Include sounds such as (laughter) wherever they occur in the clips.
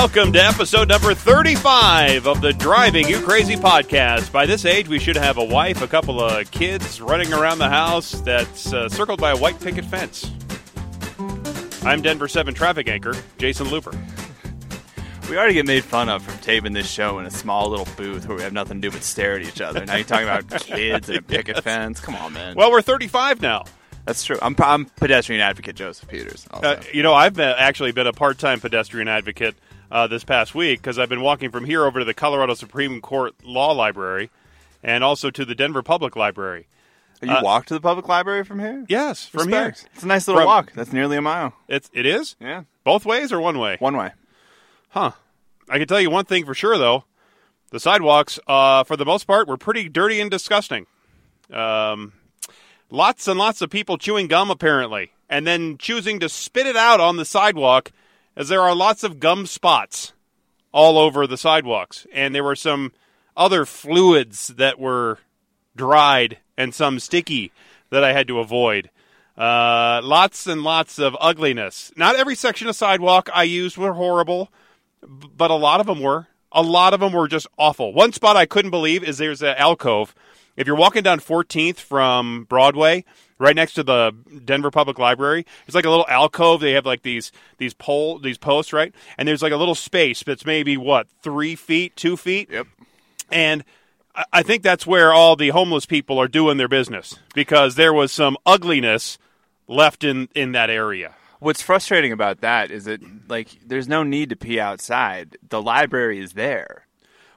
Welcome to episode number 35 of the Driving You Crazy podcast. By this age, we should have a wife, a couple of kids running around the house that's uh, circled by a white picket fence. I'm Denver 7 traffic anchor, Jason Looper. We already get made fun of from taping this show in a small little booth where we have nothing to do but stare at each other. Now you're talking about (laughs) kids and a picket Yes. fence. Come on, man. Well, we're 35 now. that's true. I'm, I'm pedestrian advocate Joseph Peters. Uh, you know, I've been, actually been a part time pedestrian advocate uh, this past week because I've been walking from here over to the Colorado Supreme Court Law Library and also to the Denver Public Library. you uh, walk to the public library from here? Yes, from Respect. here. It's a nice little From- walk. That's nearly a mile. It's, it is? Yeah. Both ways or one way? One way. Huh. I can tell you one thing for sure, though. The sidewalks, uh, for the most part, were pretty dirty and disgusting. Um, lots and lots of people chewing gum, apparently, and then choosing to spit it out on the sidewalk, as there are lots of gum spots all over the sidewalks. And there were some other fluids that were dried and some sticky that I had to avoid. Uh, lots and lots of ugliness. Not every section of sidewalk I used were horrible, but a lot of them were. A lot of them were just awful. One spot I couldn't believe is there's an alcove. If you're walking down 14th from Broadway, right next to the Denver Public Library, it's like a little alcove. They have like these these pole these posts, right? And there's like a little space that's maybe what three feet, two feet. Yep. And I- I think that's where all the homeless people are doing their business because there was some ugliness left in, in that area. What's frustrating about that is that, like, there's no need to pee outside. The library is there.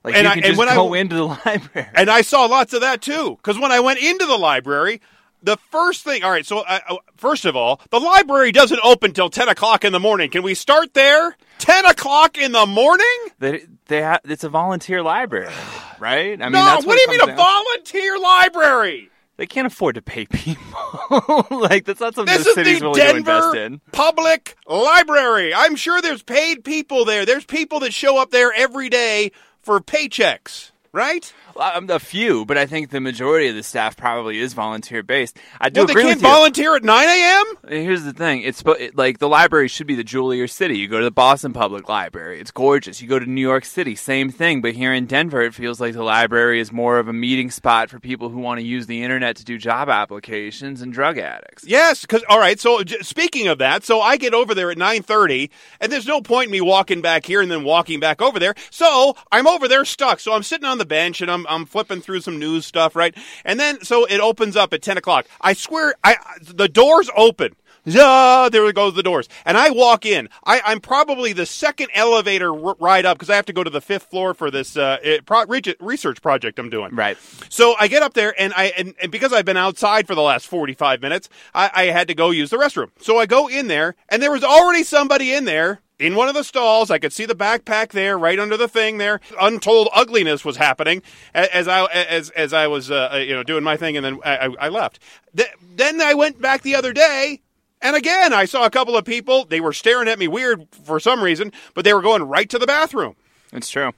Like, And you I- can and just when I- go into the (laughs) library. And I saw lots of that too because when I went into the library, the first thing, all right, so I, I- first of all, the library doesn't open till 10 o'clock in the morning. Can we start there? 10 o'clock in the morning? They, they ha- it's a volunteer library, (sighs) right? I mean, no, that's what do you mean a down- volunteer library? They can't afford to pay people. (laughs) like that's not something This the is city's the willing to invest in. Public Library. I'm sure there's paid people there. There's people that show up there every day for paychecks, right? Um, a few, but I think the majority of the staff probably is volunteer based. I do Well, they can't volunteer at 9 a.m. Here's the thing: it's like the library should be the jewel of your city. You go to the Boston Public Library; it's gorgeous. You go to New York City, same thing. But here in Denver, it feels like the library is more of a meeting spot for people who want to use the internet to do job applications and drug addicts. Yes, because all right. So j- speaking of that, so I get over there at nine thirty, and there's no point in me walking back here and then walking back over there. So I'm over there stuck. So I'm sitting on the bench and I'm I'm flipping through some news stuff, right? And then so it opens up at ten o'clock. I swear, I the doors open. Yeah, there goes the doors, and I walk in. I, I'm probably the second elevator r- ride up because I have to go to the fifth floor for this uh, it, pro- re- research project I'm doing. Right. So I get up there, and I and, and because I've been outside for the last forty five minutes, I, I had to go use the restroom. So I go in there, and there was already somebody in there in one of the stalls. I could see the backpack there, right under the thing there. Untold ugliness was happening as I as as I was uh, you know doing my thing, and then I, I, I left. Then I went back the other day. And again, I saw a couple of people. They were staring at me weird for some reason, but they were going right to the bathroom. It's true.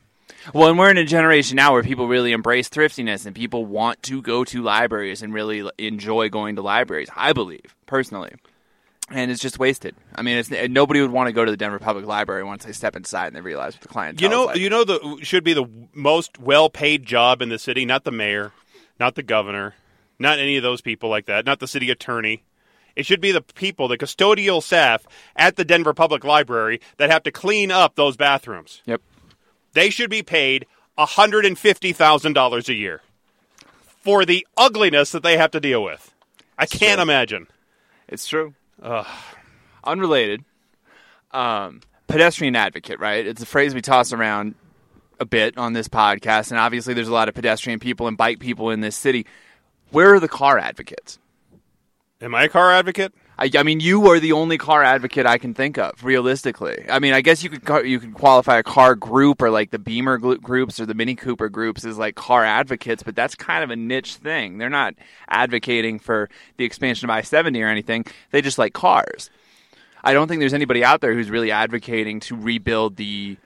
Well, and we're in a generation now where people really embrace thriftiness and people want to go to libraries and really enjoy going to libraries. I believe personally, and it's just wasted. I mean, it's nobody would want to go to the Denver Public Library once they step inside and they realize what the clientele. You know, like. you know the should be the most well-paid job in the city, not the mayor, not the governor, not any of those people like that, not the city attorney. It should be the people, the custodial staff at the Denver Public Library that have to clean up those bathrooms. Yep. They should be paid $150,000 a year for the ugliness that they have to deal with. I can't true. imagine. It's true. Unrelated. Um, pedestrian advocate, right? It's a phrase we toss around a bit on this podcast, and obviously there's a lot of pedestrian people and bike people in this city. Where are the car advocates? Am I a car advocate? I, I mean, you are the only car advocate I can think of, realistically. I mean, I guess you could you could qualify a car group or like the Beamer groups or the Mini Cooper groups as like car advocates, but that's kind of a niche thing. They're not advocating for the expansion of I seventy or anything. They just like cars. I don't think there's anybody out there who's really advocating to rebuild the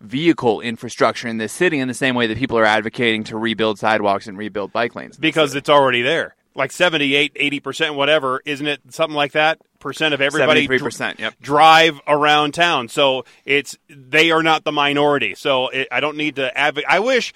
vehicle infrastructure in this city in the same way that people are advocating to rebuild sidewalks and rebuild bike lanes. because it's already there. Like 78, 80%, whatever, isn't it? Something like that. percent of everybody dr- 73%, yep. drive around town. So it's they are not the minority. So it, I don't need to advocate. I wish.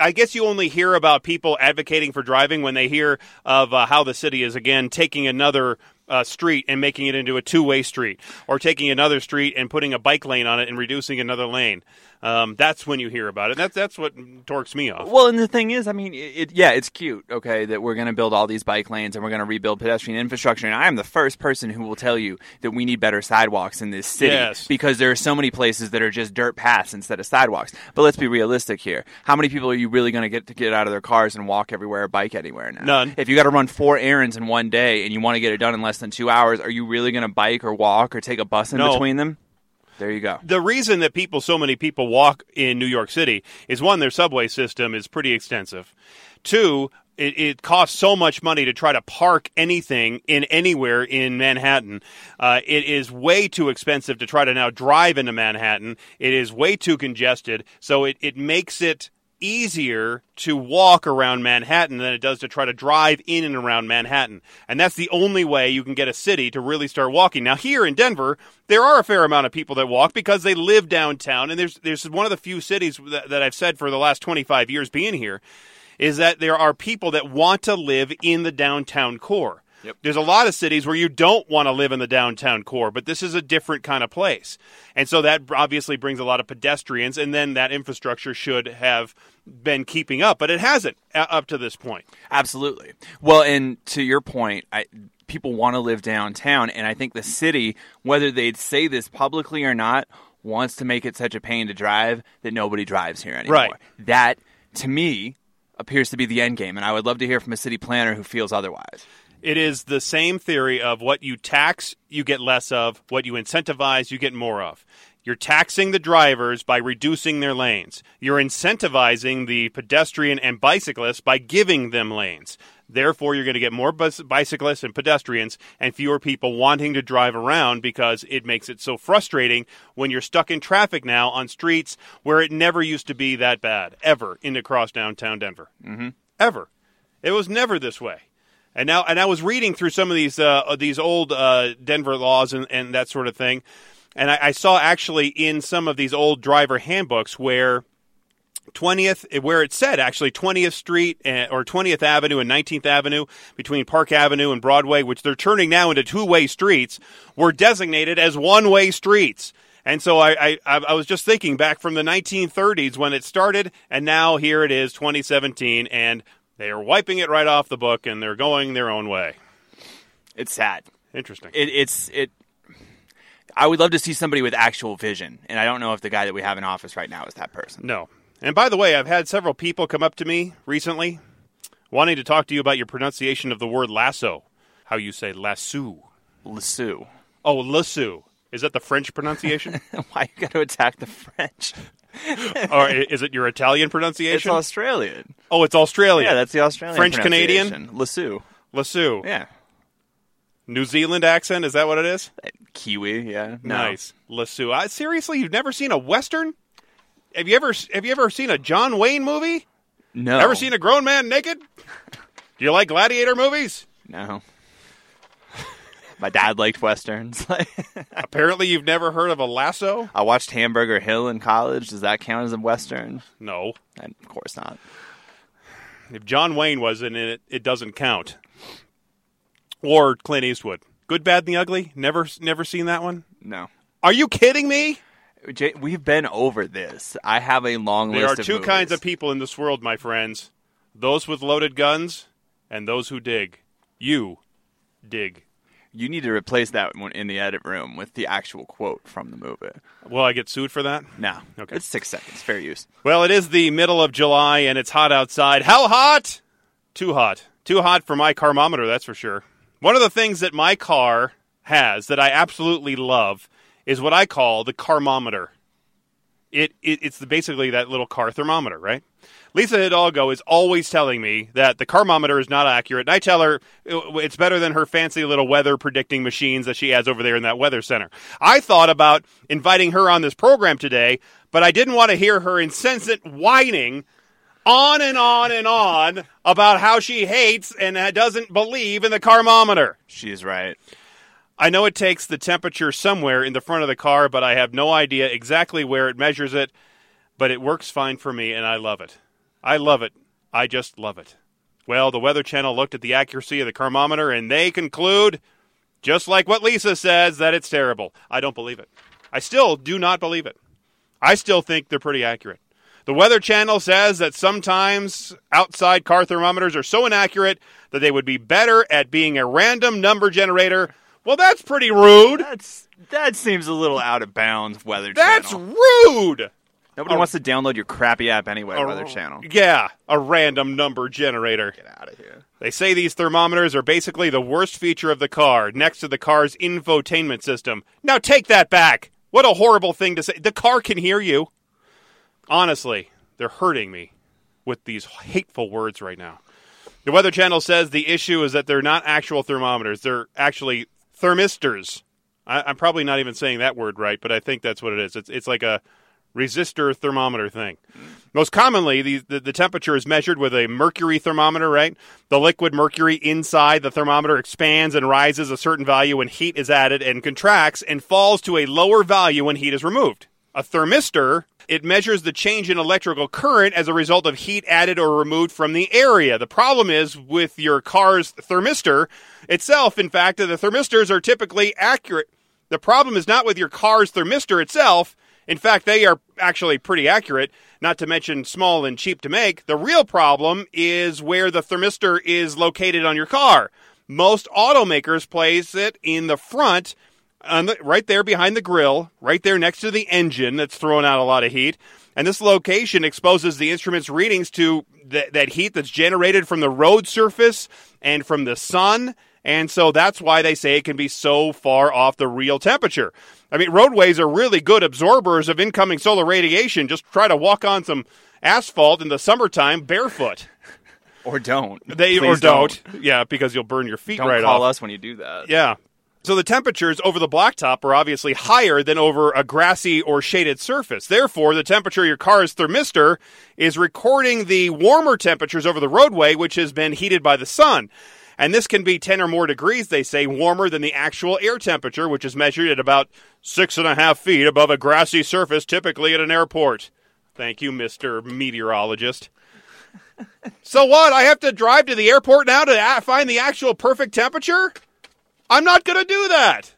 I guess you only hear about people advocating for driving when they hear of uh, how the city is again taking another uh, street and making it into a two-way street, or taking another street and putting a bike lane on it and reducing another lane. Um, that's when you hear about it. That's that's what torques me off. Well, and the thing is, I mean, it, it, yeah, it's cute, okay, that we're going to build all these bike lanes and we're going to rebuild pedestrian infrastructure. And I am the first person who will tell you that we need better sidewalks in this city Yes. because there are so many places that are just dirt paths instead of sidewalks. But let's be realistic here. How many people are you really going to get to get out of their cars and walk everywhere or bike anywhere now? None. If you got to run four errands in one day and you want to get it done in less than two hours, are you really going to bike or walk or take a bus in No. between them? There you go. the reason that people, so many people walk in New York City is one, their subway system is pretty extensive. Two, it, it costs so much money to try to park anything in anywhere in Manhattan. Uh, it is way too expensive to try to now drive into Manhattan. It is way too congested. So it, it makes it easier to walk around Manhattan than it does to try to drive in and around Manhattan. And that's the only way you can get a city to really start walking. Now here in Denver, there are a fair amount of people that walk because they live downtown and there's there's one of the few cities that, that I've said for the last 25 years being here is that there are people that want to live in the downtown core. Yep. There's a lot of cities where you don't want to live in the downtown core, but this is a different kind of place. And so that obviously brings a lot of pedestrians, and then that infrastructure should have been keeping up, but it hasn't uh, up to this point. Absolutely. Well, and to your point, I, people want to live downtown, and I think the city, whether they'd say this publicly or not, wants to make it such a pain to drive that nobody drives here anymore. Right. That, to me, appears to be the end game, and I would love to hear from a city planner who feels otherwise. It is the same theory of what you tax, you get less of, what you incentivize, you get more of. You're taxing the drivers by reducing their lanes. You're incentivizing the pedestrian and bicyclists by giving them lanes. Therefore, you're going to get more bus- bicyclists and pedestrians and fewer people wanting to drive around because it makes it so frustrating when you're stuck in traffic now on streets where it never used to be that bad, ever, in across downtown Denver. Mm-hmm. Ever. It was never this way. And now, and I was reading through some of these uh, these old uh, Denver laws and, and that sort of thing, and I, I saw actually in some of these old driver handbooks where 20th, where it said actually 20th Street uh, or 20th Avenue and 19th Avenue between Park Avenue and Broadway, which they're turning now into two way streets, were designated as one way streets. And so I, I, I was just thinking back from the 1930s when it started, and now here it is, 2017, and they are wiping it right off the book and they're going their own way. It's sad. Interesting. It, it's it. I would love to see somebody with actual vision, and I don't know if the guy that we have in office right now is that person. No. And by the way, I've had several people come up to me recently wanting to talk to you about your pronunciation of the word lasso. How you say lasso. Lasso. Oh, lasso. Is that the French pronunciation? (laughs) Why you got to attack the French? (laughs) or is it your Italian pronunciation? It's? Australian. oh, it's Australian. Yeah, that's the Australian French Canadian? Lasso. lasso. Yeah. New Zealand accent, is that what it is? Uh, Kiwi. Yeah. No. Nice. Lasso. I, seriously, you've never seen a western? Have you ever have you ever seen a John Wayne movie? No. Ever seen a grown man naked? Do you like gladiator movies? No. My dad liked westerns. (laughs) Apparently, you've never heard of a lasso? I watched Hamburger Hill in college. Does that count as a western? No. And of course not. If John Wayne wasn't in it, it doesn't count. Or Clint Eastwood. Good, bad, and the ugly. Never, never seen that one. No. Are you kidding me? Jay, we've been over this. I have a long list. There are two movies. kinds of people in this world, my friends: those with loaded guns and those who dig. You dig. You need to replace that one in the edit room with the actual quote from the movie. Will I get sued for that? No. Okay. It's six seconds. Fair use. Well, it is the middle of July and it's hot outside. How hot? Too hot. Too hot for my carmometer, that's for sure. One of the things that my car has that I absolutely love is what I call the carmometer. It, it it's the, basically that little car thermometer, right? Lisa Hidalgo is always telling me that the carmometer is not accurate, and I tell her it's better than her fancy little weather predicting machines that she has over there in that weather center. I thought about inviting her on this program today, but I didn't want to hear her incessant whining on and on and on about how she hates and doesn't believe in the carmometer. She's right. I know it takes the temperature somewhere in the front of the car, but I have no idea exactly where it measures it. But it works fine for me, and I love it. I love it. I just love it. Well, the Weather Channel looked at the accuracy of the thermometer, and they conclude, just like what Lisa says, that it's terrible. I don't believe it. I still do not believe it. I still think they're pretty accurate. The Weather Channel says that sometimes outside car thermometers are so inaccurate that they would be better at being a random number generator. Well, that's pretty rude. That's that seems a little out of bounds. Weather Channel. That's rude. Nobody a- wants to download your crappy app anyway. A- Weather Channel. Yeah, a random number generator. Get out of here. They say these thermometers are basically the worst feature of the car, next to the car's infotainment system. Now take that back. What a horrible thing to say. The car can hear you. Honestly, they're hurting me with these hateful words right now. The Weather Channel says the issue is that they're not actual thermometers, they're actually thermistors. I, I'm probably not even saying that word right, but I think that's what it is. It's, it's like a resistor thermometer thing. Most commonly, the, the, the temperature is measured with a mercury thermometer, right? The liquid mercury inside the thermometer expands and rises a certain value when heat is added and contracts and falls to a lower value when heat is removed. A thermistor, it measures the change in electrical current as a result of heat added or removed from the area. The problem is with your car's thermistor itself, in fact, the thermistors are typically accurate. The problem is not with your car's thermistor itself. In fact, they are actually pretty accurate, not to mention small and cheap to make. The real problem is where the thermistor is located on your car. Most automakers place it in the front, on the, right there behind the grill, right there next to the engine that's throwing out a lot of heat. And this location exposes the instrument's readings to th- that heat that's generated from the road surface and from the sun. And so that's why they say it can be so far off the real temperature. I mean, roadways are really good absorbers of incoming solar radiation. Just try to walk on some asphalt in the summertime barefoot. (laughs) Or don't. They Please or don't. Yeah, because you'll burn your feet Don't right call off. us when you do that. Yeah. So the temperatures over the blacktop are obviously higher than over a grassy or shaded surface. Therefore, the temperature of your car's thermistor is recording the warmer temperatures over the roadway, which has been heated by the sun. And this can be 10 or more degrees, they say, warmer than the actual air temperature, which is measured at about six and a half feet above a grassy surface, typically at an airport. Thank you, Mr. Meteorologist. so what? I have to drive to the airport now to find the actual perfect temperature? I'm not going to do that.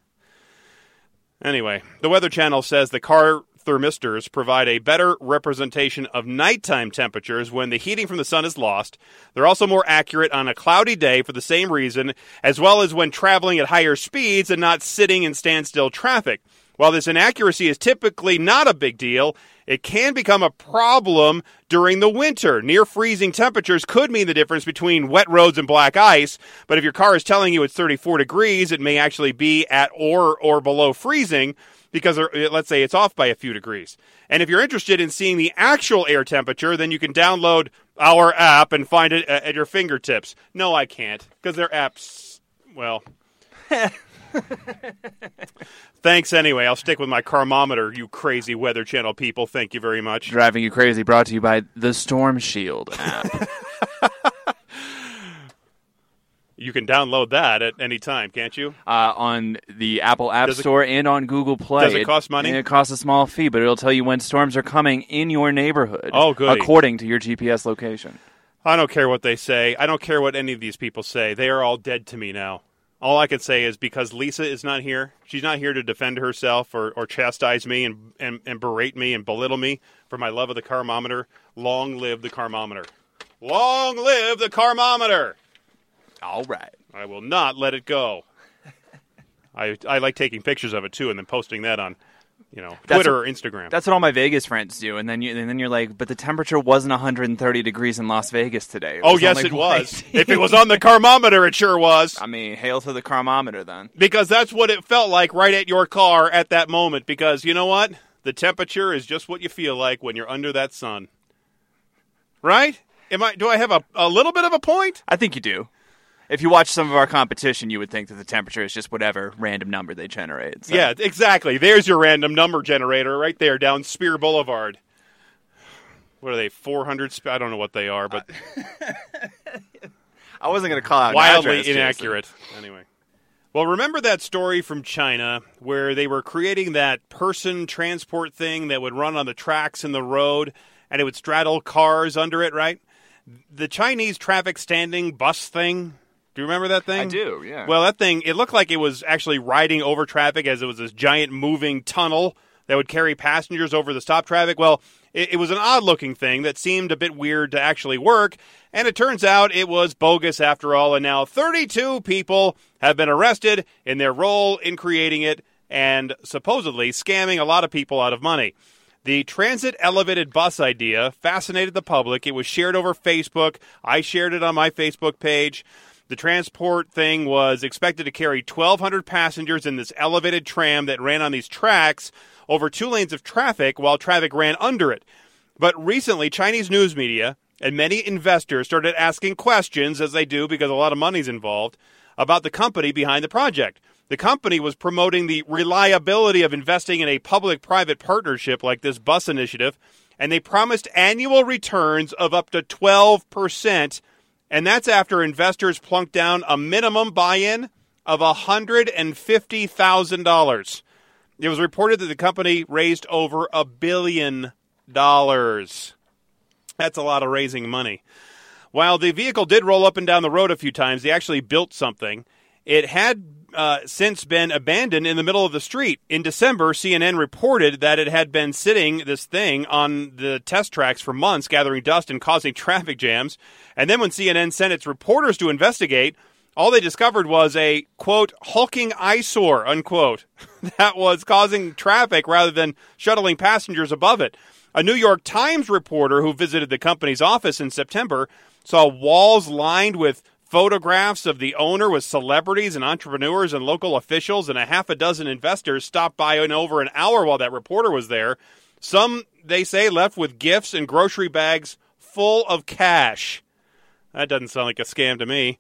Anyway, the Weather Channel says the car thermistors provide a better representation of nighttime temperatures when the heating from the sun is lost. They're also more accurate on a cloudy day for the same reason, as well as when traveling at higher speeds and not sitting in standstill traffic. While this inaccuracy is typically not a big deal, it can become a problem during the winter. Near freezing temperatures could mean the difference between wet roads and black ice, but if your car is telling you it's 34 degrees, it may actually be at or or below freezing because uh, let's say it's off by a few degrees. And if you're interested in seeing the actual air temperature, then you can download our app and find it at at your fingertips. No, I can't because their apps well (laughs) Thanks anyway. I'll stick with my carmometer, you crazy Weather Channel people. Thank you very much. Driving You Crazy brought to you by the Storm Shield app. (laughs) You can download that at any time, can't you? uh, on the Apple App Does it- Store and on Google Play. Does it cost money? It costs a small fee, but it'll tell you when storms are coming in your neighborhood. Oh, goody. According to your GPS location. I don't care what they say. I don't care what any of these people say. They are all dead to me now. All I can say is because Lisa is not here, she's not here to defend herself or, or chastise me and, and, and berate me and belittle me for my love of the carmometer. Long live the carmometer. Long live the carmometer. All right. I will not let it go. (laughs) I I like taking pictures of it too, and then posting that on, you know, That's Twitter what- or Instagram. That's what all my Vegas friends do, and then you and then you're like, but the temperature wasn't 130 degrees in Las Vegas today. Oh yes, only it was. 118. (laughs) if it was on the carmometer, it sure was. I mean, hail to the carmometer then. Because that's what it felt like right at your car at that moment. Because you know what, the temperature is just what you feel like when you're under that sun. Right? Am I? Do I have a, a little bit of a point? I think you do. If you watch some of our competition, you would think that the temperature is just whatever random number they generate. So. Yeah, exactly. There's your random number generator right there down Speer Boulevard. What are they? 400? Sp- I don't know what they are, but (laughs) I wasn't going to call out wildly address, Jason. inaccurate. Anyway, Well, remember that story from China where they were creating that person transport thing that would run on the tracks in the road and it would straddle cars under it, right? The Chinese traffic standing bus thing. Do you remember that thing? I do, yeah. Well, that thing, it looked like it was actually riding over traffic as it was this giant moving tunnel that would carry passengers over the stop traffic. Well, it, it was an odd looking thing that seemed a bit weird to actually work. And it turns out it was bogus after all. And now 32 people have been arrested in their role in creating it and supposedly scamming a lot of people out of money. The transit elevated bus idea fascinated the public. It was shared over Facebook. I shared it on my Facebook page. The transport thing was expected to carry 1,200 passengers in this elevated tram that ran on these tracks over two lanes of traffic while traffic ran under it. But recently, Chinese news media and many investors started asking questions, as they do because a lot of money's involved, about the company behind the project. The company was promoting the reliability of investing in a public private partnership like this bus initiative, and they promised annual returns of up to 12%. And that's after investors plunked down a minimum buy in of $150,000. It was reported that the company raised over a billion dollars. That's a lot of raising money. While the vehicle did roll up and down the road a few times, they actually built something. It had uh, since been abandoned in the middle of the street. In December, CNN reported that it had been sitting, this thing, on the test tracks for months, gathering dust and causing (laughs) traffic jams. And then when CNN sent its reporters to investigate, all they discovered was a, quote, hulking eyesore, unquote, (laughs) that was causing traffic rather than shuttling passengers above it. A New York Times reporter who visited the company's office in September saw walls lined with photographs of the owner with celebrities and entrepreneurs and local officials and a half a dozen investors stopped by in over an hour while that reporter was there. Some, they say, left with gifts and grocery bags full of cash. That doesn't sound like a scam to me.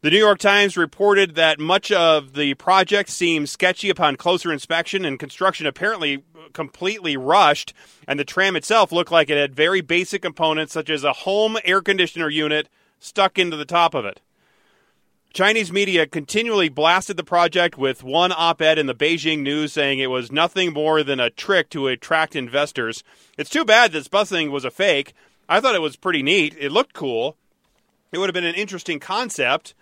The New York Times reported that much of the project seemed sketchy upon closer inspection, and construction apparently completely rushed. And the tram itself looked like it had very basic components, such as a home air conditioner unit stuck into the top of it. Chinese media continually blasted the project with one op ed in the Beijing News saying it was nothing more than a trick to attract investors. It's too bad this bus thing was a fake. I thought it was pretty neat. It looked cool. It would have been an interesting concept.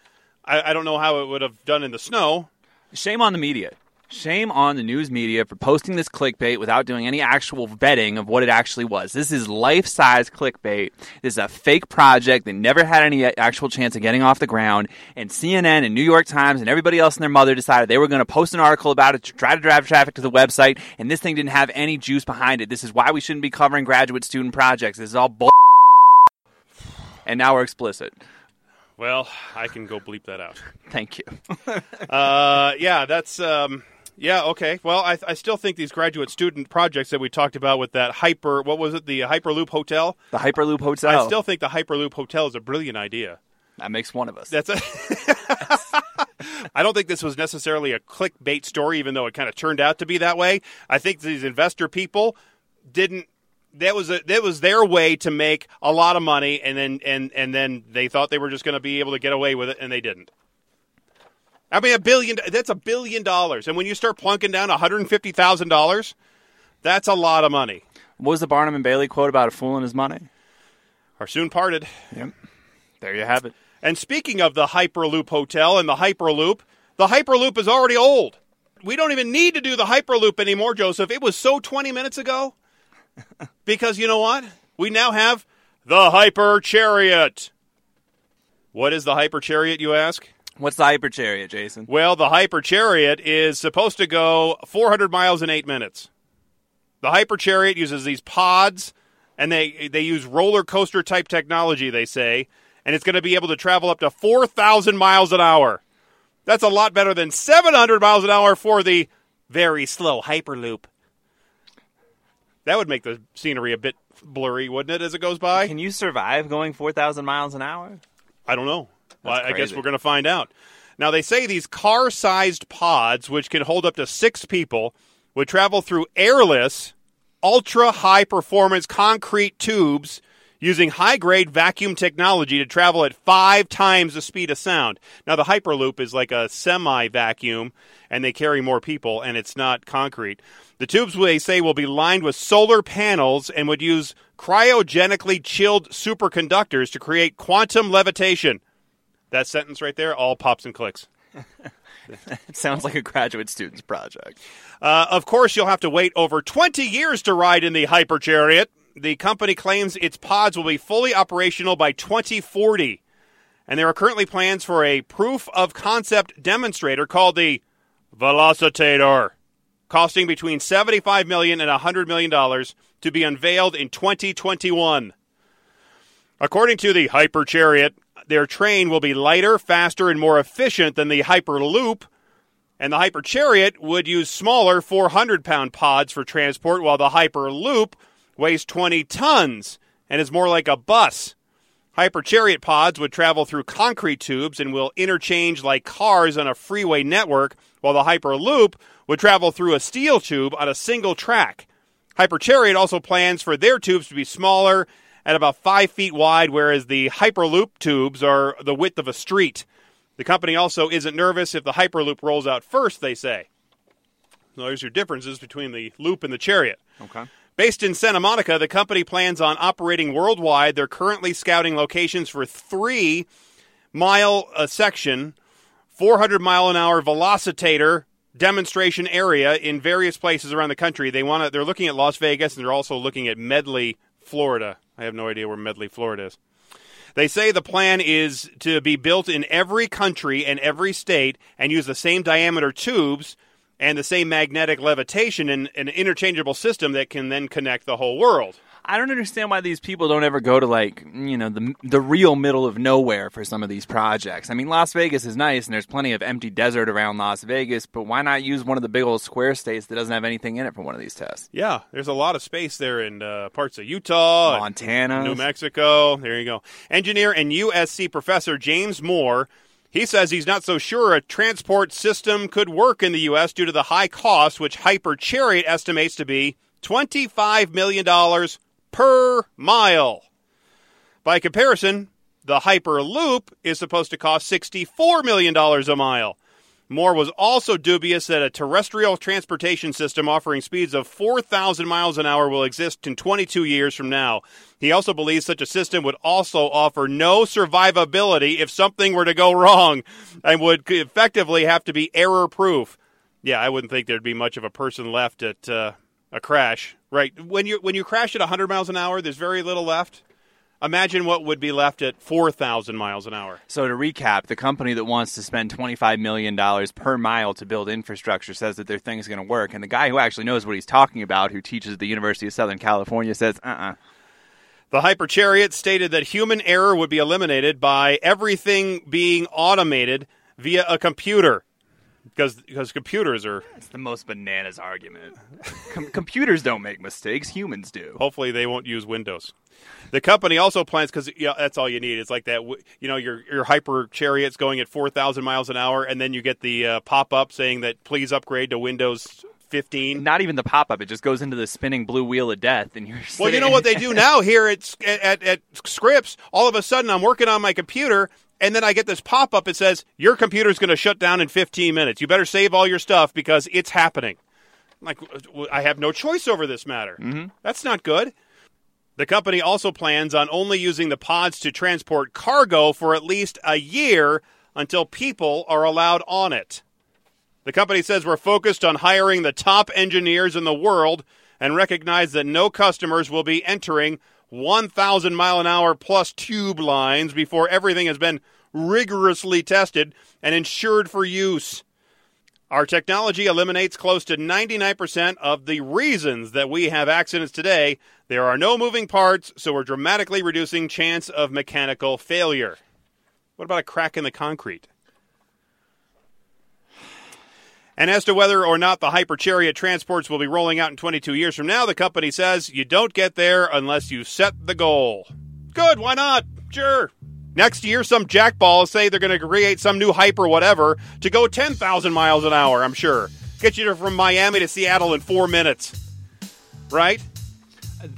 I, I don't know how it would have done in the snow. Shame on the media. Shame on the news media for posting this clickbait without doing any actual vetting of what it actually was. This is life size clickbait. This is a fake project that never had any actual chance of getting off the ground. And CNN and New York Times and everybody else and their mother decided they were going to post an article about it to try to drive traffic to the website. And this thing didn't have any juice behind it. This is why we shouldn't be covering graduate student projects. This is all bull. And now we're explicit. Well, I can go bleep that out. (laughs) Thank you. (laughs) uh, yeah, that's. Um, yeah, okay. Well, I, I still think these graduate student projects that we talked about with that hyper, what was it, the Hyperloop Hotel? The Hyperloop Hotel. I still think the Hyperloop Hotel is a brilliant idea. That makes one of us. That's a. (laughs) I don't think this was necessarily a clickbait story, even though it kind of turned out to be that way. I think these investor people didn't. That was a, that was their way to make a lot of money, and then and and then they thought they were just going to be able to get away with it, and they didn't. I mean, a billion. That's a billion dollars, and when you start plunking down one hundred and fifty thousand dollars, that's a lot of money. What was the Barnum and Bailey quote about a fool and his money? Are soon parted. Yep. There you have it. And speaking of the Hyperloop Hotel and the Hyperloop, the Hyperloop is already old. We don't even need to do the Hyperloop anymore, Joseph. It was so 20 minutes ago. (laughs) because you know what? We now have the Hyper Chariot. What is the Hyper Chariot, you ask? What's the Hyper Chariot, Jason? Well, the Hyper Chariot is supposed to go 400 miles in eight minutes. The Hyper Chariot uses these pods, and they they use roller coaster type technology. They say, and it's going to be able to travel up to 4,000 miles an hour. That's a lot better than 700 miles an hour for the very slow Hyperloop. That would make the scenery a bit blurry, wouldn't it, as it goes by? Can you survive going 4,000 miles an hour? I don't know. Well, I guess we're going to find out. Now, they say these car sized pods, which can hold up to six people, would travel through airless, ultra high performance concrete tubes using high grade vacuum technology to travel at five times the speed of sound. Now, the Hyperloop is like a semi vacuum, and they carry more people, and it's not concrete. The tubes, they say, will be lined with solar panels and would use cryogenically chilled superconductors to create quantum levitation. That sentence right there, all pops and clicks. It (laughs) sounds like a graduate student's project. Uh, of course, you'll have to wait over 20 years to ride in the Hyper Chariot. The company claims its pods will be fully operational by 2040. And there are currently plans for a proof of concept demonstrator called the Velocitator, costing between 75 million and 100 million dollars to be unveiled in 2021. According to the Hyper Chariot, their train will be lighter, faster, and more efficient than the Hyperloop, and the Hyper Chariot would use smaller 400 pound pods for transport, while the Hyperloop weighs 20 tons and is more like a bus. Hyper Chariot pods would travel through concrete tubes and will interchange like cars on a freeway network, while the Hyperloop would travel through a steel tube on a single track. Hyper Chariot also plans for their tubes to be smaller at about five feet wide, whereas the Hyperloop tubes are the width of a street. The company also isn't nervous if the Hyperloop rolls out first, they say. So there's your differences between the Loop and the Chariot. Okay. Based in Santa Monica, the company plans on operating worldwide. They're currently scouting locations for three mile a section, 400 mile an hour velocitator demonstration area in various places around the country. They want to. They're looking at Las Vegas and they're also looking at Medley, Florida. I have no idea where Medley, Florida is. They say the plan is to be built in every country and every state and use the same diameter tubes and the same magnetic levitation in an interchangeable system that can then connect the whole world. I don't understand why these people don't ever go to like you know the the real middle of nowhere for some of these projects. I mean, Las Vegas is nice, and there's plenty of empty desert around Las Vegas, but why not use one of the big old square states that doesn't have anything in it for one of these tests? Yeah, there's a lot of space there in uh, parts of Utah, Montana, New Mexico. There you go. Engineer and USC professor James Moore. He says he's not so sure a transport system could work in the U.S. due to the high cost, which Hyper Chariot estimates to be $25 million per mile. By comparison, the Hyperloop is supposed to cost $64 million a mile. Moore was also dubious that a terrestrial transportation system offering speeds of 4,000 miles an hour will exist in 22 years from now. He also believes such a system would also offer no survivability if something were to go wrong and would effectively have to be error proof. Yeah, I wouldn't think there'd be much of a person left at uh, a crash. Right. When you when you crash at 100 miles an hour, there's very little left. Imagine what would be left at 4,000 miles an hour. So to recap, the company that wants to spend $25 million per mile to build infrastructure says that their thing is going to work. And the guy who actually knows what he's talking about, who teaches at the University of Southern California, says, uh-uh. The Hyper Chariot stated that human error would be eliminated by everything being automated via a computer. Because, because computers are It's the most bananas argument. Com- computers don't make mistakes, humans do. hopefully they won't use Windows. The company also plans because yeah, that's all you need. It's like that. You know, your your hyper chariots going at four thousand miles an hour, and then you get the uh, pop up saying that please upgrade to Windows 15. Not even the pop-up; it just goes into the spinning blue wheel of death, and you're. Well, you know what they (laughs) do now here at, at at Scripps. All of a sudden, I'm working on my computer, and then I get this pop up. It says your computer's going to shut down in 15 minutes. You better save all your stuff because it's happening. I'm like I have no choice over this matter. Mm-hmm. That's not good. The company also plans on only using the pods to transport cargo for at least a year until people are allowed on it. The company says we're focused on hiring the top engineers in the world and recognize that no customers will be entering 1,000 mile an hour plus tube lines before everything has been rigorously tested and insured for use. Our technology eliminates close to 99% of the reasons that we have accidents today. There are no moving parts, so we're dramatically reducing chance of mechanical failure. What about a crack in the concrete? And as to whether or not the Hyper Chariot transports will be rolling out in 22 years from now, the company says you don't get there unless you set the goal. Good, why not? Sure. Next year, some jackballs say they're going to create some new hyper whatever to go 10,000 miles an hour, I'm sure. Get you from Miami to Seattle in four minutes. Right?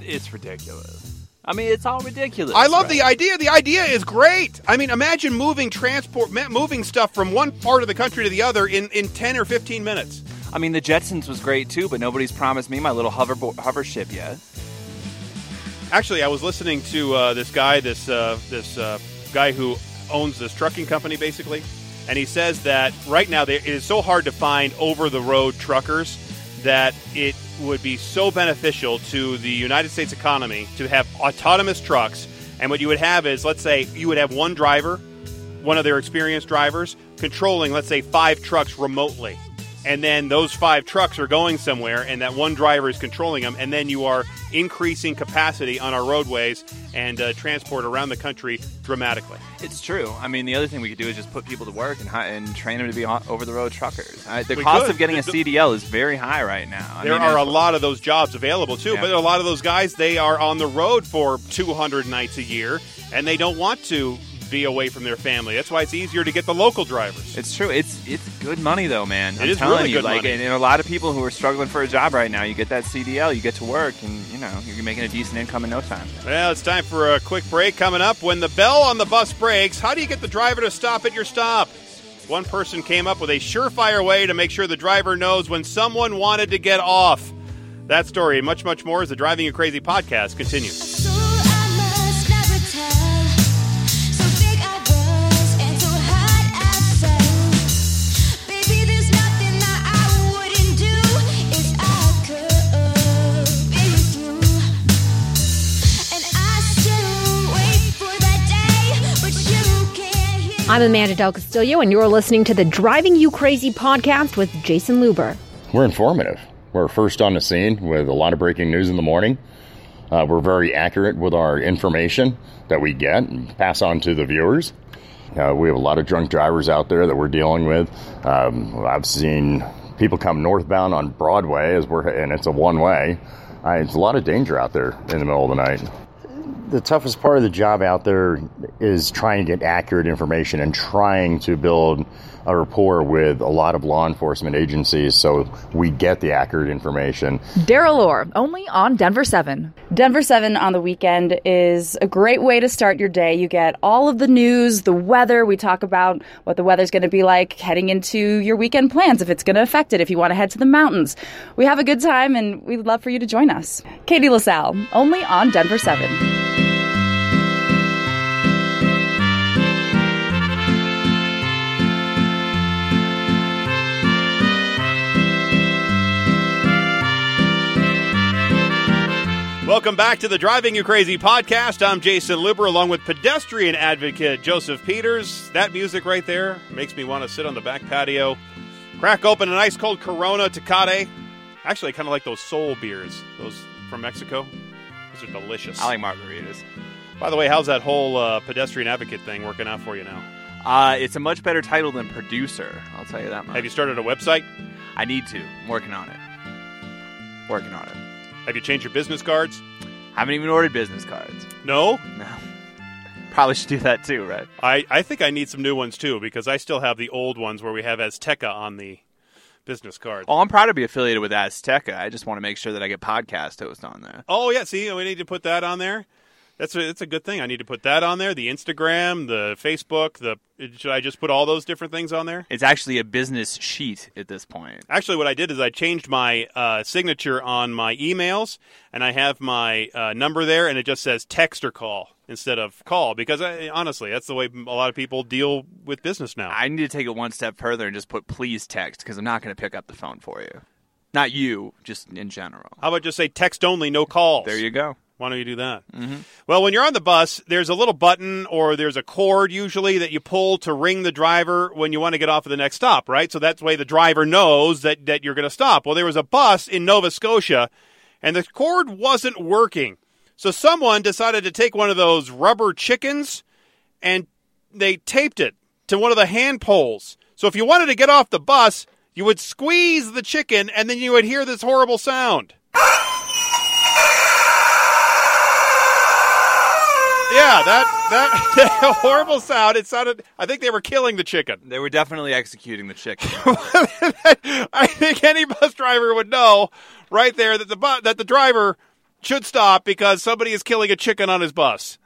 It's ridiculous. I mean, it's all ridiculous. I love right? the idea. The idea is great. I mean, imagine moving transport, moving stuff from one part of the country to the other in, in 10 or 15 minutes. I mean, the Jetsons was great too, but nobody's promised me my little hover hover ship yet. Actually, I was listening to uh, this guy, this uh, this uh, guy who owns this trucking company, basically, and he says that right now it is so hard to find over the road truckers that it would be so beneficial to the United States economy to have autonomous trucks. And what you would have is, let's say, you would have one driver, one of their experienced drivers, controlling, let's say, five trucks remotely. And then those five trucks are going somewhere, and that one driver is controlling them. And then you are increasing capacity on our roadways and uh, transport around the country dramatically. It's true. I mean, the other thing we could do is just put people to work and, and train them to be over the road truckers. Uh, the We cost could. of getting a CDL is very high right now. I there mean, are a lot of those jobs available too, Yeah. but a lot of those guys they are on the road for 200 nights a year, and they don't want to be away from their family. That's why it's easier to get the local drivers. It's true. It's it's good money though, man. It I'm is telling really you, good like, money. And, and a lot of people who are struggling for a job right now, you get that CDL, you get to work, and you know you're making a decent income in no time. Well, it's time for a quick break coming up. When the bell on the bus breaks, how do you get the driver to stop at your stop? One person came up with a surefire way to make sure the driver knows when someone wanted to get off. That story much, much more as the Driving You Crazy podcast continues. I'm Amanda Del Castillo, and you're listening to the Driving You Crazy podcast with Jason Luber. We're informative. We're first on the scene with a lot of breaking news in the morning. Uh, we're very accurate with our information that we get and pass on to the viewers. Uh, we have a lot of drunk drivers out there that we're dealing with. Um, I've seen people come northbound on Broadway as we're, and it's a one way. Uh, it's a lot of danger out there in the middle of the night. The toughest part of the job out there is trying to get accurate information and trying to build a rapport with a lot of law enforcement agencies so we get the accurate information. Daryl Orr, only on Denver 7. Denver 7 on the weekend is a great way to start your day. You get all of the news, the weather. We talk about what the weather's going to be like heading into your weekend plans, if it's going to affect it, if you want to head to the mountains. We have a good time and we'd love for you to join us. Katie LaSalle, only on Denver 7. Welcome back to the Driving You Crazy podcast. I'm Jason Luber along with pedestrian advocate Joseph Peters. That music right there makes me want to sit on the back patio, crack open an ice cold Corona Tecate. Actually, I kind of like those soul beers, those from Mexico. Those are delicious. I like margaritas. By the way, how's that whole uh, pedestrian advocate thing working out for you now? Uh, it's a much better title than producer. I'll tell you that much. Have you started a website? I need to. I'm working on it. Working on it. Have you changed your business cards? Haven't even ordered business cards. No. No. Probably should do that too, right? I, I think I need some new ones too because I still have the old ones where we have Azteca on the business card. Oh, I'm proud to be affiliated with Azteca. I just want to make sure that I get podcast host on there. Oh yeah, see, we need to put that on there. That's a, that's a good thing. I need to put that on there. The Instagram, the Facebook, the should I just put all those different things on there? It's actually a business sheet at this point. Actually, what I did is I changed my uh, signature on my emails, and I have my uh, number there, and it just says text or call instead of call because I, honestly, that's the way a lot of people deal with business now. I need to take it one step further and just put please text because I'm not going to pick up the phone for you. Not you, just in general. How about just say text only, no calls? There you go. Why don't you do that? Mm-hmm. Well, when you're on the bus, there's a little button or there's a cord usually that you pull to ring the driver when you want to get off of the next stop, right? So that's way the driver knows that, that you're going to stop. Well, there was a bus in Nova Scotia and the cord wasn't working. So someone decided to take one of those rubber chickens and they taped it to one of the hand poles. So if you wanted to get off the bus, you would squeeze the chicken and then you would hear this horrible sound. Yeah, that (laughs) that horrible sound. It sounded. I think they were killing the chicken. They were definitely executing the chicken. (laughs) I think any bus driver would know right there that the bu- that the driver should stop because somebody is killing a chicken on his bus.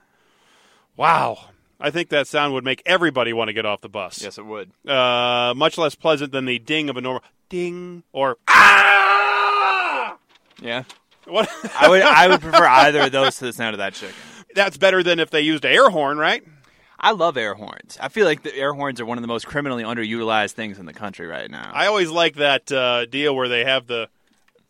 Wow. I think that sound would make everybody want to get off the bus. Yes, it would. Uh, much less pleasant than the ding of a normal ding or ah. Yeah. What? I would I would prefer either of those to the sound of that chicken. That's better than if they used an air horn, right? I love air horns. I feel like the air horns are one of the most criminally underutilized things in the country right now. I always like that uh, deal where they have the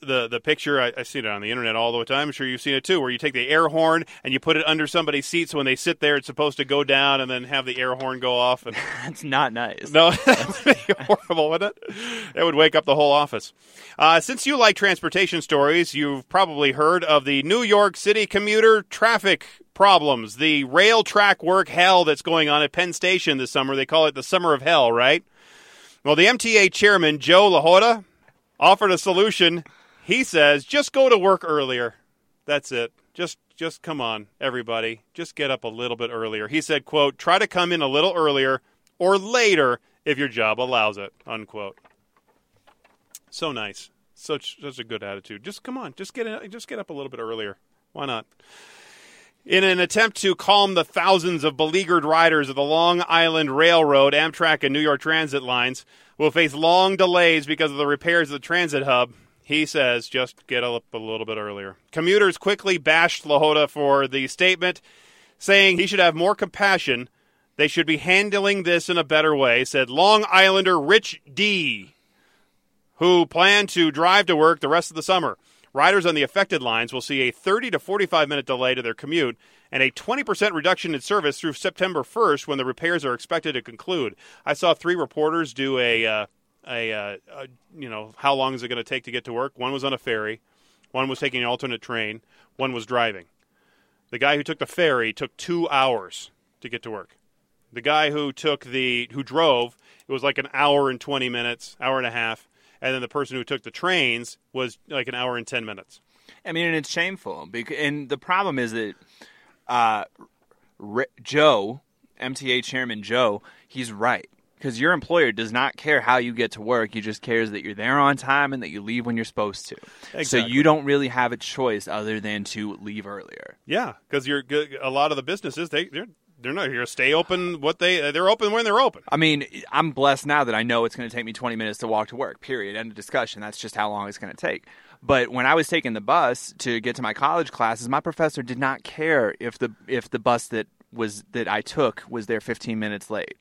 the the picture. I, I see it on the internet all the time. I'm sure you've seen it too, where you take the air horn and you put it under somebody's seat, so when they sit there, it's supposed to go down and then have the air horn go off. And (laughs) That's not nice. no, (laughs) that would be horrible, wouldn't it? It would wake up the whole office. Uh, since you like transportation stories, you've probably heard of the New York City commuter traffic problems, the rail track work hell that's going on at Penn Station this summer. They call it the summer of hell, right? Well, the MTA chairman, Joe Lhota, offered a solution. He says, just go to work earlier. That's it. Just just come on, everybody. Just get up a little bit earlier. He said, quote, try to come in a little earlier or later if your job allows it, unquote. So nice. Such such a good attitude. Just come on, just get in, just get up a little bit earlier. Why not? In an attempt to calm the thousands of beleaguered riders of the Long Island Railroad, Amtrak, and New York Transit lines will face long delays because of the repairs of the transit hub, he says just get up a little bit earlier. Commuters quickly bashed Lhota for the statement, saying he should have more compassion. They should be handling this in a better way, said Long Islander Rich D who plan to drive to work the rest of the summer. Riders on the affected lines will see a 30 to 45 minute delay to their commute and a 20% reduction in service through September 1st when the repairs are expected to conclude. I saw three reporters do a, uh, a, uh, a you know, how long is it going to take to get to work? One was on a ferry, one was taking an alternate train, one was driving. The guy who took the ferry took two hours to get to work. The guy who took the who drove, it was like an hour and 20 minutes, hour and a half and then the person who took the trains was like an hour and 10 minutes. I mean, and it's shameful. Because, and the problem is that uh, Joe, MTA chairman Joe, he's right. Because your employer does not care how you get to work. He just cares that you're there on time and that you leave when you're supposed to. So you don't really have a choice other than to leave earlier. Yeah, because you're a lot of the businesses they they're they're not here to stay open. What they they're open when they're open. I mean, I'm blessed now that I know it's going to take me 20 minutes to walk to work. Period. End of discussion. That's just how long it's going to take. But when I was taking the bus to get to my college classes, my professor did not care if the if the bus that was that I took was there 15 minutes late.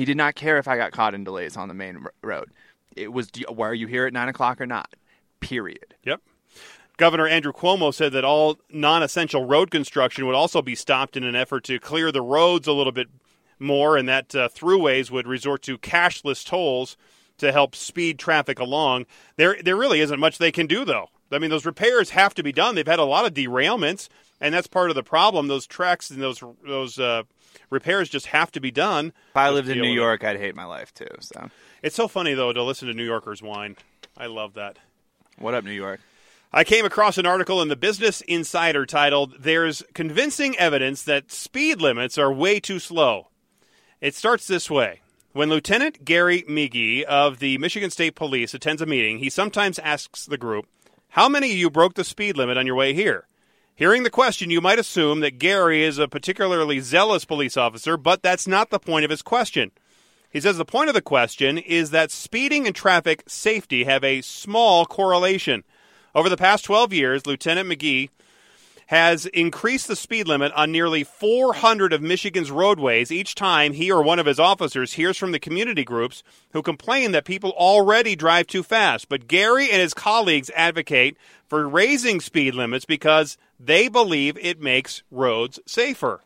He did not care if I got caught in delays on the main road. It was were you here at nine o'clock or not? Period. Yep. Governor Andrew Cuomo said that all non-essential road construction would also be stopped in an effort to clear the roads a little bit more, and that uh, throughways would resort to cashless tolls to help speed traffic along. There, there really isn't much they can do, though. I mean, those repairs have to be done. They've had a lot of derailments, and that's part of the problem. Those tracks and those those uh, repairs just have to be done. If I lived in New. York, I'd hate my life too. So, It's so funny though to listen to New Yorkers whine. I love that. what up, New York? I came across an article in the Business Insider titled There's Convincing Evidence That Speed Limits Are Way Too Slow. It starts this way. When Lieutenant Gary Megge of the Michigan State Police attends a meeting, he sometimes asks the group, How many of you broke the speed limit on your way here? Hearing the question, you might assume that Gary is a particularly zealous police officer, but that's not the point of his question. He says the point of the question is that speeding and traffic safety have a small correlation. Over the past 12 years, Lieutenant Megge has increased the speed limit on nearly 400 of Michigan's roadways each time he or one of his officers hears from the community groups who complain that people already drive too fast. But Gary and his colleagues advocate for raising speed limits because they believe it makes roads safer.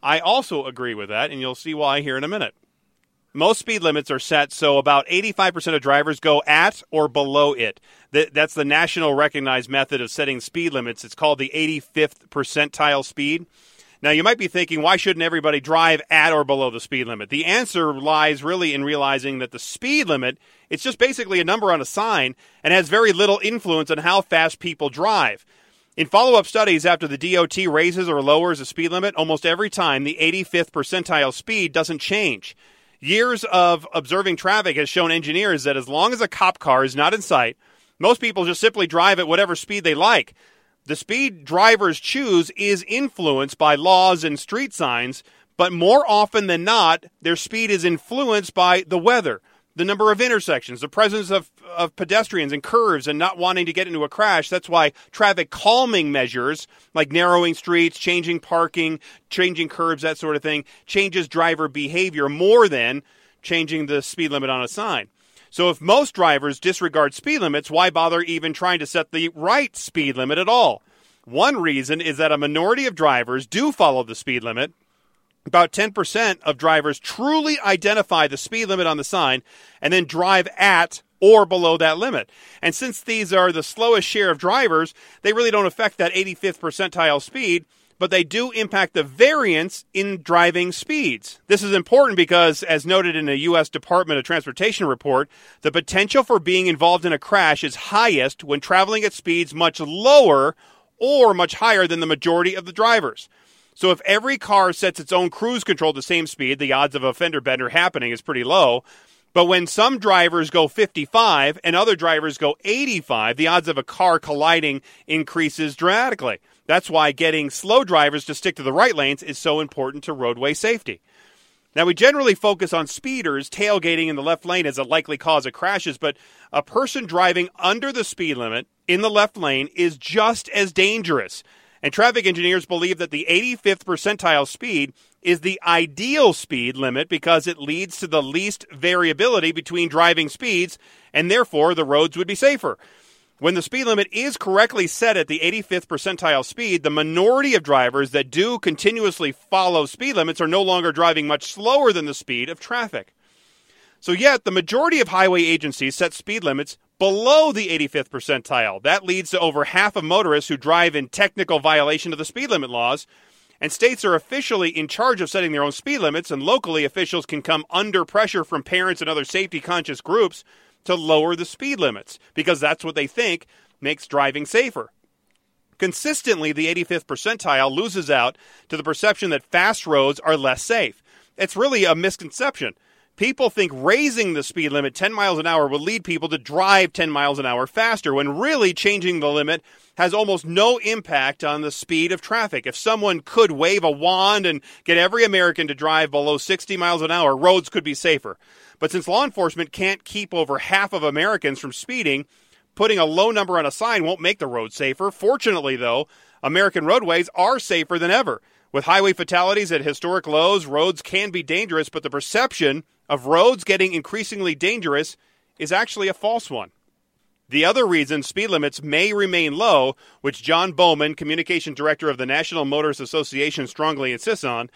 I also agree with that, and you'll see why here in a minute. Most speed limits are set so about 85% of drivers go at or below it. That's the national recognized method of setting speed limits. It's called the 85th percentile speed. Now, you might be thinking, why shouldn't everybody drive at or below the speed limit? The answer lies really in realizing that the speed limit, it's just basically a number on a sign and has very little influence on how fast people drive. In follow up studies after the DOT raises or lowers the speed limit, almost every time the 85th percentile speed doesn't change. Years of observing traffic has shown engineers that as long as a cop car is not in sight, most people just simply drive at whatever speed they like. The speed drivers choose is influenced by laws and street signs, but more often than not, their speed is influenced by the weather, the number of intersections, the presence of, of pedestrians and curves, and not wanting to get into a crash. That's why traffic calming measures like narrowing streets, changing parking, changing curbs, that sort of thing, changes driver behavior more than changing the speed limit on a sign. So if most drivers disregard speed limits, why bother even trying to set the right speed limit at all? One reason is that a minority of drivers do follow the speed limit. About 10% of drivers truly identify the speed limit on the sign and then drive at or below that limit. And since these are the slowest share of drivers, they really don't affect that 85th percentile speed, but they do impact the variance in driving speeds. This is important because, as noted in a U.S. Department of Transportation report, the potential for being involved in a crash is highest when traveling at speeds much lower or much higher than the majority of the drivers. So if every car sets its own cruise control the same speed, the odds of a fender bender happening is pretty low. But when some drivers go 55 and other drivers go 85, the odds of a car colliding increases dramatically. That's why getting slow drivers to stick to the right lanes is so important to roadway safety. Now, we generally focus on speeders tailgating in the left lane as a likely cause of crashes, but a person driving under the speed limit in the left lane is just as dangerous. And traffic engineers believe that the 85th percentile speed is the ideal speed limit because it leads to the least variability between driving speeds, and therefore the roads would be safer. When the speed limit is correctly set at the 85th percentile speed, the minority of drivers that do continuously follow speed limits are no longer driving much slower than the speed of traffic. So, yet, the majority of highway agencies set speed limits below the 85th percentile. That leads to over half of motorists who drive in technical violation of the speed limit laws. And states are officially in charge of setting their own speed limits, and locally, officials can come under pressure from parents and other safety conscious groups to lower the speed limits because that's what they think makes driving safer. Consistently, the 85th percentile loses out to the perception that fast roads are less safe. It's really a misconception. People think raising the speed limit 10 miles an hour will lead people to drive 10 miles an hour faster, when really changing the limit has almost no impact on the speed of traffic. If someone could wave a wand and get every American to drive below 60 miles an hour, roads could be safer. But since law enforcement can't keep over half of Americans from speeding, putting a low number on a sign won't make the road safer. Fortunately, though, American roadways are safer than ever. With highway fatalities at historic lows, roads can be dangerous, but the perception of roads getting increasingly dangerous is actually a false one. The other reason speed limits may remain low, which John Bowman, communication director of the National Motorist Association, strongly insists on,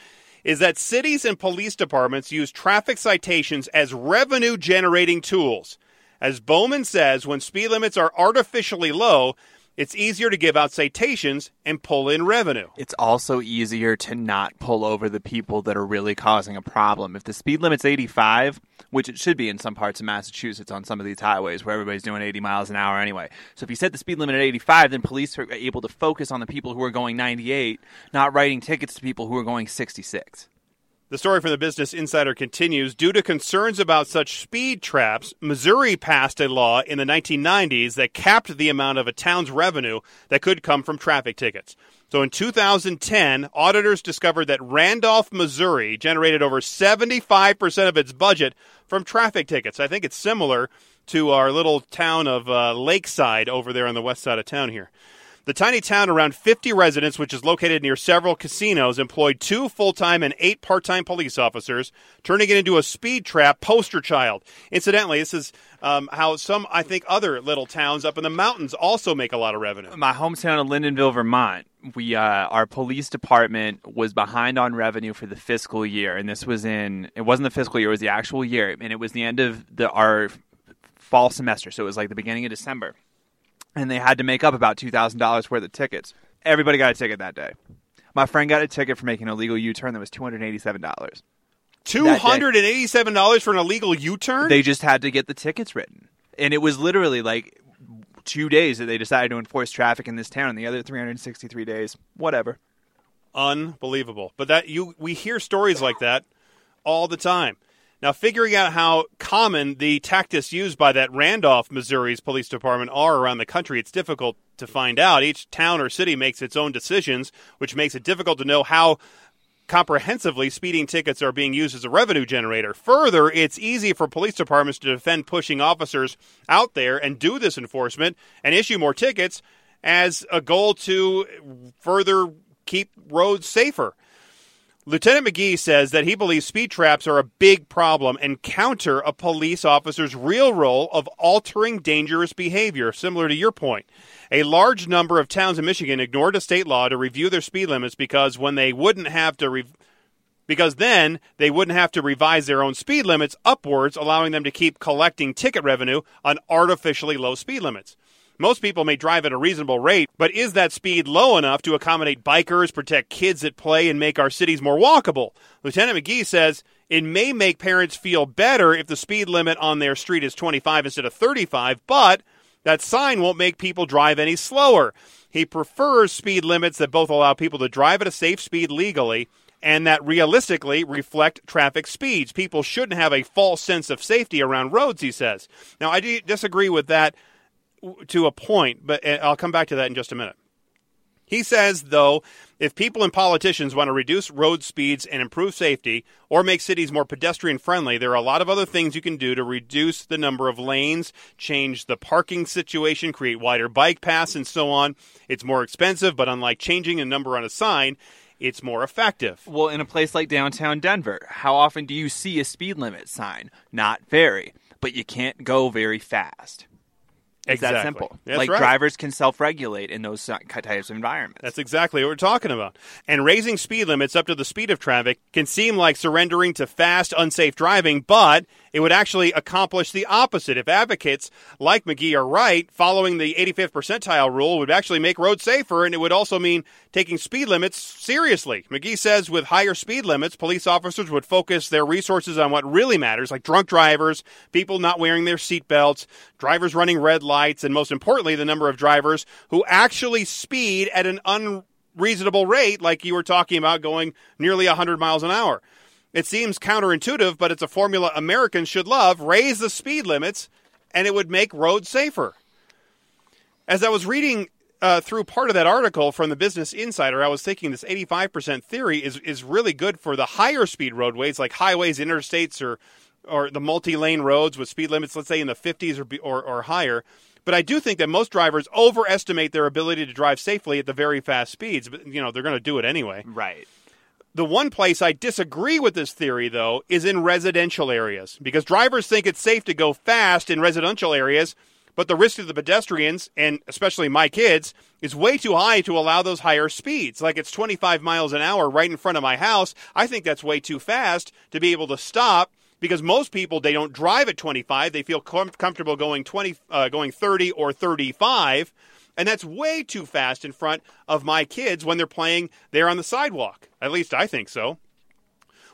is that cities and police departments use traffic citations as revenue generating tools. As Bowman says, when speed limits are artificially low, it's easier to give out citations and pull in revenue. It's also easier to not pull over the people that are really causing a problem. If the speed limit's 85, which it should be in some parts of Massachusetts on some of these highways where everybody's doing 80 miles an hour anyway. So if you set the speed limit at 85, then police are able to focus on the people who are going 98, not writing tickets to people who are going 66. The story from the Business Insider continues. Due to concerns about such speed traps, Missouri passed a law in the 1990s that capped the amount of a town's revenue that could come from traffic tickets. So in 2010, auditors discovered that Randolph, Missouri generated over 75% of its budget from traffic tickets. I think it's similar to our little town of uh, Lakeside over there on the west side of town here. The tiny town, around 50 residents, which is located near several casinos, employed two full time and eight part time police officers, turning it into a speed trap poster child. Incidentally, this is um, how some, I think, other little towns up in the mountains also make a lot of revenue. My hometown of Lyndonville, Vermont, we uh, our police department was behind on revenue for the fiscal year, and this was in it wasn't the fiscal year, it was the actual year, and it was the end of the our fall semester, so it was like the beginning of December and they had to make up about two thousand dollars worth of tickets. Everybody got a ticket that day. My friend got a ticket for making an illegal U-turn that was two hundred eighty-seven dollars. $287 for an illegal U turn? They just had to get the tickets written, and it was literally like two days that they decided to enforce traffic in this town. And the other three hundred sixty-three days, whatever. Unbelievable. But that you we hear stories like that all the time. Now, figuring out how common the tactics used by that Randolph, Missouri's police department are around the country, it's difficult to find out. Each town or city makes its own decisions, which makes it difficult to know how comprehensively speeding tickets are being used as a revenue generator. Further, it's easy for police departments to defend pushing officers out there and do this enforcement and issue more tickets as a goal to further keep roads safer. Lieutenant Megge says that he believes speed traps are a big problem and counter a police officer's real role of altering dangerous behavior, similar to your point. A large number of towns in Michigan ignored a state law to review their speed limits because when they wouldn't have to re- because then they wouldn't have to revise their own speed limits upwards, allowing them to keep collecting ticket revenue on artificially low speed limits. Most people may drive at a reasonable rate, but is that speed low enough to accommodate bikers, protect kids at play, and make our cities more walkable? Lieutenant Megge says it may make parents feel better if the speed limit on their street is 25 instead of 35, but that sign won't make people drive any slower. He prefers speed limits that both allow people to drive at a safe speed legally and that realistically reflect traffic speeds. People shouldn't have a false sense of safety around roads, he says. Now, I disagree with that to a point, but uh, I'll come back to that in just a minute. He says, though, if people and politicians want to reduce road speeds and improve safety or make cities more pedestrian friendly, there are a lot of other things you can do to reduce the number of lanes, change the parking situation, create wider bike paths, and so on. It's more expensive, but unlike changing a number on a sign, it's more effective. Well, in a place like downtown Denver, how often do you see a speed limit sign? Not very, but you can't go very fast. It's that Exactly. simple. That's like right. drivers can self-regulate in those types of environments. That's exactly what we're talking about. And raising speed limits up to the speed of traffic can seem like surrendering to fast, unsafe driving, but it would actually accomplish the opposite. If advocates like Megge are right, following the 85th percentile rule would actually make roads safer, and it would also mean taking speed limits seriously. Megge says with higher speed limits, police officers would focus their resources on what really matters, like drunk drivers, people not wearing their seatbelts, drivers running red lights, and most importantly, the number of drivers who actually speed at an unreasonable rate, like you were talking about going nearly 100 miles an hour. It seems counterintuitive, but it's a formula Americans should love. Raise the speed limits, and it would make roads safer. As I was reading uh, through part of that article from the Business Insider, I was thinking this 85% theory is, is really good for the higher speed roadways like highways, interstates, or, or the multi lane roads with speed limits, let's say in the 50s or, or, or higher. But I do think that most drivers overestimate their ability to drive safely at the very fast speeds. But, you know, they're going to do it anyway. right. The one place I disagree with this theory, though, is in residential areas because drivers think it's safe to go fast in residential areas, but the risk to the pedestrians, and especially my kids, is way too high to allow those higher speeds. Like it's 25 miles an hour right in front of my house. I think that's way too fast to be able to stop because most people they don't drive at 25. They feel com- comfortable going 20, uh, going 30 or 35. And that's way too fast in front of my kids when they're playing there on the sidewalk. At least I think so.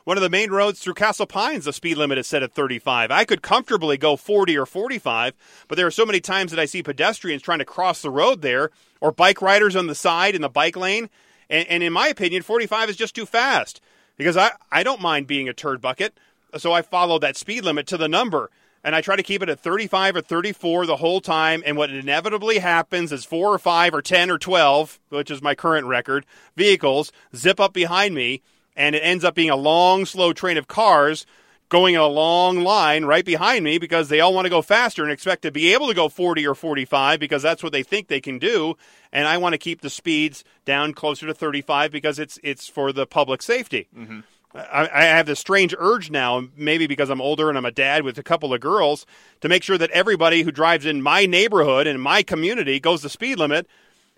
One of the main roads through Castle Pines, the speed limit is set at 35. I could comfortably go 40 or 45, but there are so many times that I see pedestrians trying to cross the road there or bike riders on the side in the bike lane. And, and in my opinion, 45 is just too fast because I, I don't mind being a turd bucket. So I follow that speed limit to the number and I try to keep it at 35 or 34 the whole time. And what inevitably happens is four or five or 10 or 12, which is my current record, vehicles zip up behind me, and it ends up being a long, slow train of cars going in a long line right behind me because they all want to go faster and expect to be able to go 40 or 45 because that's what they think they can do. And I want to keep the speeds down closer to 35 because it's it's for the public safety. Mm-hmm. I, I have this strange urge now, maybe because I'm older and I'm a dad with a couple of girls, to make sure that everybody who drives in my neighborhood and my community goes the speed limit.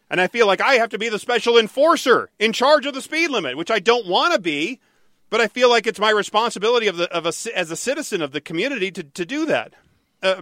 And I feel like I have to be the special enforcer in charge of the speed limit, which I don't want to be, but I feel like it's my responsibility of the of a as a citizen of the community to to do that. Uh,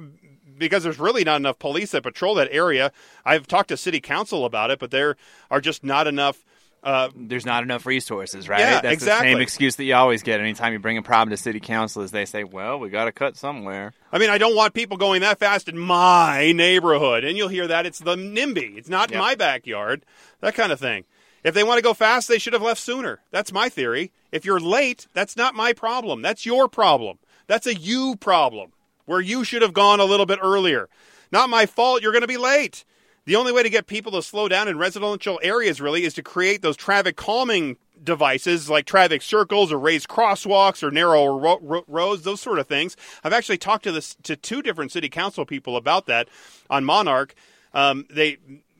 because there's really not enough police that patrol that area. I've talked to city council about it, but there are just not enough. Uh, There's not enough resources, right? Yeah, That's exactly. the same excuse that you always get anytime you bring a problem to city council is they say, well, we got to cut somewhere. I mean, I don't want people going that fast in my neighborhood. And you'll hear that it's the NIMBY. It's not Yep. my backyard. That kind of thing. If they want to go fast, they should have left sooner. That's my theory. If you're late, that's not my problem. That's your problem. That's a you problem where you should have gone a little bit earlier. Not my fault. You're going to be late. The only way to get people to slow down in residential areas really is to create those traffic calming devices like traffic circles or raised crosswalks or narrow ro- ro- roads, those sort of things. I've actually talked to this to two different city council people about that on Monarch. Um, they,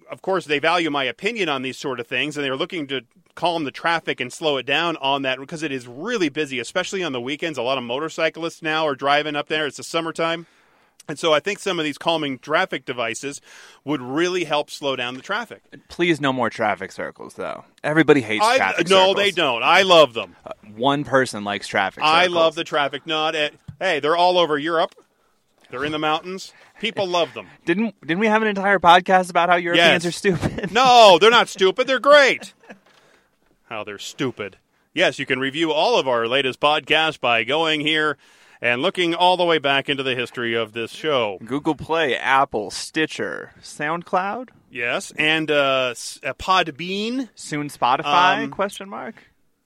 of course, they value my opinion on these sort of things, and they're looking to calm the traffic and slow it down on that because it is really busy, especially on the weekends. A lot of motorcyclists now are driving up there. It's the summertime. And so I think some of these calming traffic devices would really help slow down the traffic. Please, no more traffic circles, though. Everybody hates I, traffic no, circles. they don't. I love them. Uh, one person likes traffic circles. I love the traffic. Not at, eh, hey, they're all over Europe. They're in the mountains. People love them. (laughs) Didn't didn't we have an entire podcast about how Europeans Yes. are stupid? No, they're not stupid. They're great. How they're stupid. Yes, you can review all of our latest podcasts by going here and looking all the way back into the history of this show. Google Play, Apple, Stitcher, SoundCloud, Yes, and uh, uh, Podbean, soon Spotify? Um, question mark.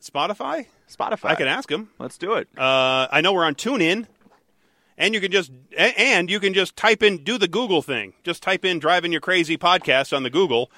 Spotify. Spotify. I can ask them. Let's do it. Uh, I know we're on TuneIn, and you can just and you can just type in do the Google thing. Just type in "driving your crazy podcast" on the Google,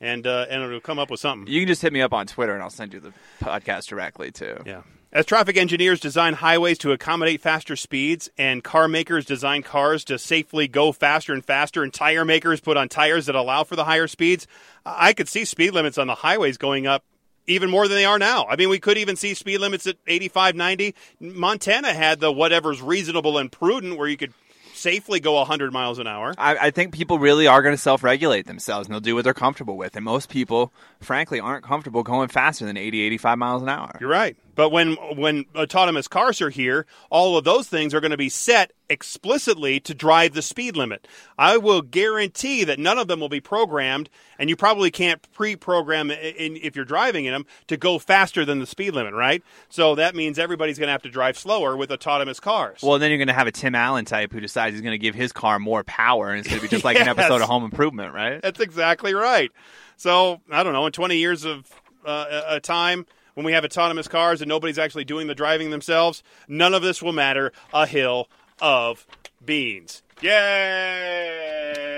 and uh, and it'll come up with something. You can just hit me up on Twitter and I'll send you the podcast directly too. Yeah. As traffic engineers design highways to accommodate faster speeds, and car makers design cars to safely go faster and faster, and tire makers put on tires that allow for the higher speeds, I could see speed limits on the highways going up even more than they are now. I mean, we could even see speed limits at 85, 90. Montana had the whatever's reasonable and prudent where you could safely go 100 miles an hour. I, I think people really are going to self-regulate themselves and they'll do what they're comfortable with. And most people, frankly, aren't comfortable going faster than 80, 85 miles an hour. You're right. But when when autonomous cars are here, all of those things are going to be set explicitly to drive the speed limit. I will guarantee that none of them will be programmed, and you probably can't pre-program in, if you're driving in them to go faster than the speed limit, right? So that means everybody's going to have to drive slower with autonomous cars. Well, then you're going to have a Tim Allen type who decides he's going to give his car more power, and it's going to be just like an (laughs) episode of Home Improvement, right? That's exactly right. So I don't know. In 20 years of uh, a a time when we have autonomous cars and nobody's actually doing the driving themselves, none of this will matter. A hill of beans.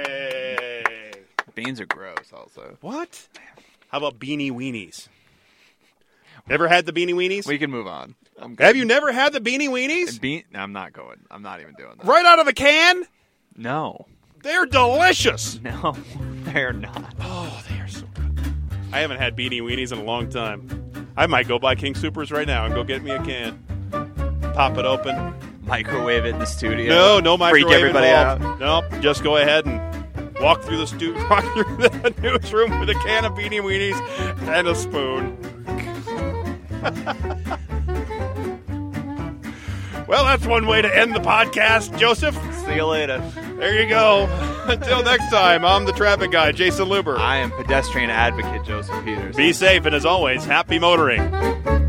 Yay! Beans are gross, also. What? How about beanie weenies? Ever had the beanie weenies? We can move on. I'm have you never had the beanie weenies? No, I'm not going. I'm not even doing that. Right out of the can? No, They're delicious. no, (laughs) they're not. Oh, they are so good. I haven't had beanie weenies in a long time. I might go buy King Soopers right now and go get me a can. Pop it open. Microwave it in the studio. No, no microwave Freak everybody involved. out. Nope, just go ahead and walk through the stu- (laughs) walk through the newsroom with a can of beanie weenies and a spoon. (laughs) well, that's one way to end the podcast, Joseph. See you later. There you go. (laughs) Until next time, I'm the traffic guy, Jason Luber. I am pedestrian advocate Joseph Peters. Be safe, and as always, happy motoring.